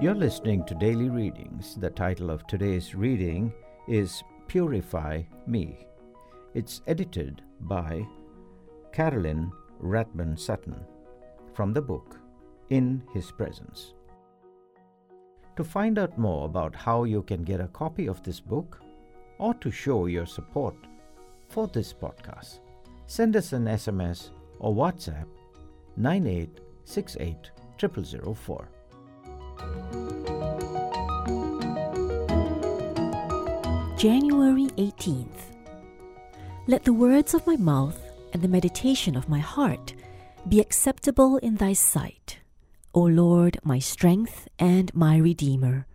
You're listening to Daily Readings. The title of today's reading is Purify Me. It's edited by Carolyn Rathbun Sutton from the book In His Presence. To find out more about how you can get a copy of this book or to show your support for this podcast, send us an SMS or WhatsApp 9868 0004. January 18th. Let the words of my mouth and the meditation of my heart be acceptable in thy sight, O Lord, my strength and my Redeemer.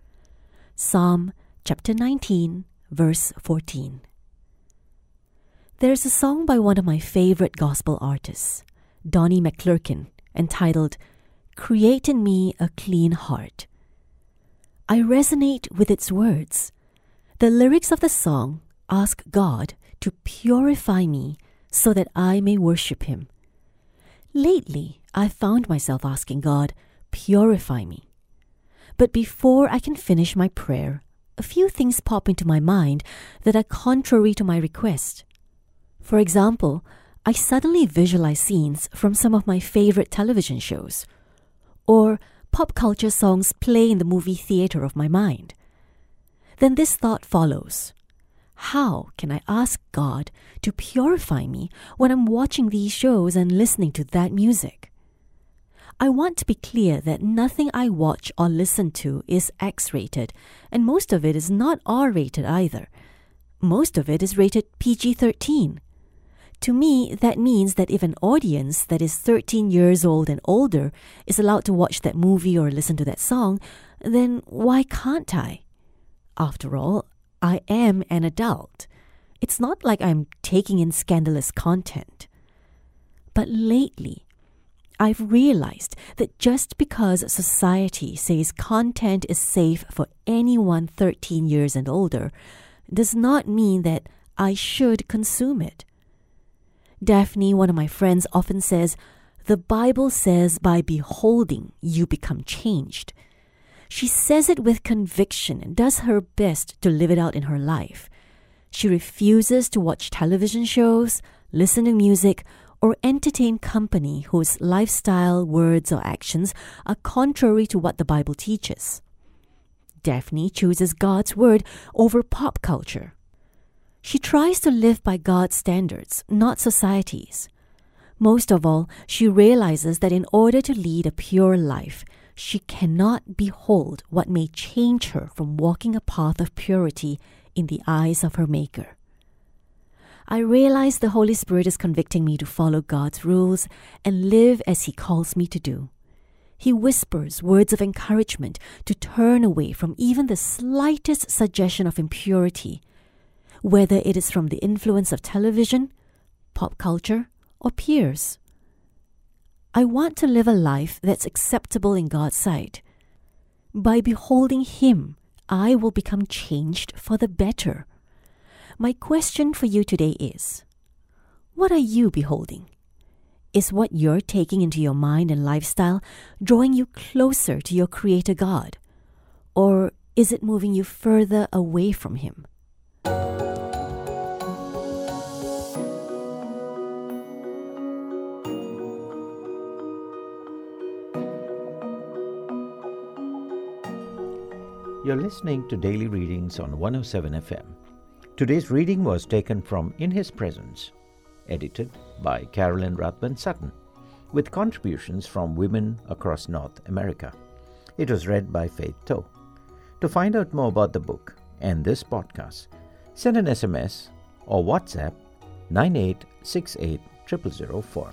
Psalm chapter 19, verse 14. There's a song by one of my favorite gospel artists, Donnie McClurkin, entitled Create in Me a Clean Heart. I resonate with its words the lyrics of the song ask God to purify me so that I may worship Him. Lately, I've found myself asking God, purify me. But before I can finish my prayer, a few things pop into my mind that are contrary to my request. For example, I suddenly visualize scenes from some of my favorite television shows, or pop culture songs play in the movie theater of my mind then this thought follows How can I ask God to purify me when I'm watching these shows and listening to that music? I want to be clear that nothing I watch or listen to is X rated, and most of it is not R rated either. Most of it is rated PG 13. To me, that means that if an audience that is 13 years old and older is allowed to watch that movie or listen to that song, then why can't I? After all, I am an adult. It's not like I'm taking in scandalous content. But lately, I've realized that just because society says content is safe for anyone 13 years and older does not mean that I should consume it. Daphne, one of my friends, often says, The Bible says by beholding you become changed. She says it with conviction and does her best to live it out in her life. She refuses to watch television shows, listen to music, or entertain company whose lifestyle, words, or actions are contrary to what the Bible teaches. Daphne chooses God's word over pop culture. She tries to live by God's standards, not society's. Most of all, she realizes that in order to lead a pure life, she cannot behold what may change her from walking a path of purity in the eyes of her Maker. I realize the Holy Spirit is convicting me to follow God's rules and live as He calls me to do. He whispers words of encouragement to turn away from even the slightest suggestion of impurity, whether it is from the influence of television, pop culture, or peers. I want to live a life that's acceptable in God's sight. By beholding Him, I will become changed for the better. My question for you today is What are you beholding? Is what you're taking into your mind and lifestyle drawing you closer to your Creator God? Or is it moving you further away from Him? You're listening to Daily Readings on 107 FM. Today's reading was taken from In His Presence, edited by Carolyn Rathbun Sutton, with contributions from women across North America. It was read by Faith Toe. To find out more about the book and this podcast, send an SMS or WhatsApp 9868 0004.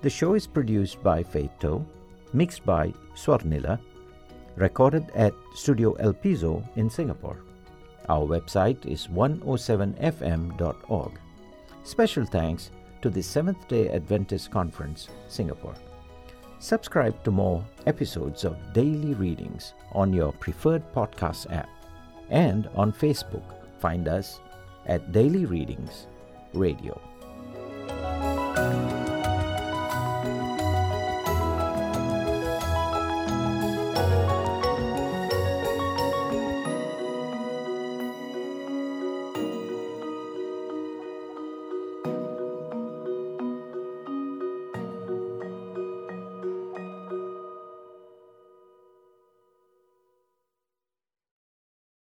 The show is produced by Faith Toe, mixed by Swarnila recorded at Studio El Piso in Singapore. Our website is 107fm.org. Special thanks to the Seventh day Adventist Conference, Singapore. Subscribe to more episodes of daily readings on your preferred podcast app and on Facebook. Find us at Daily Readings Radio.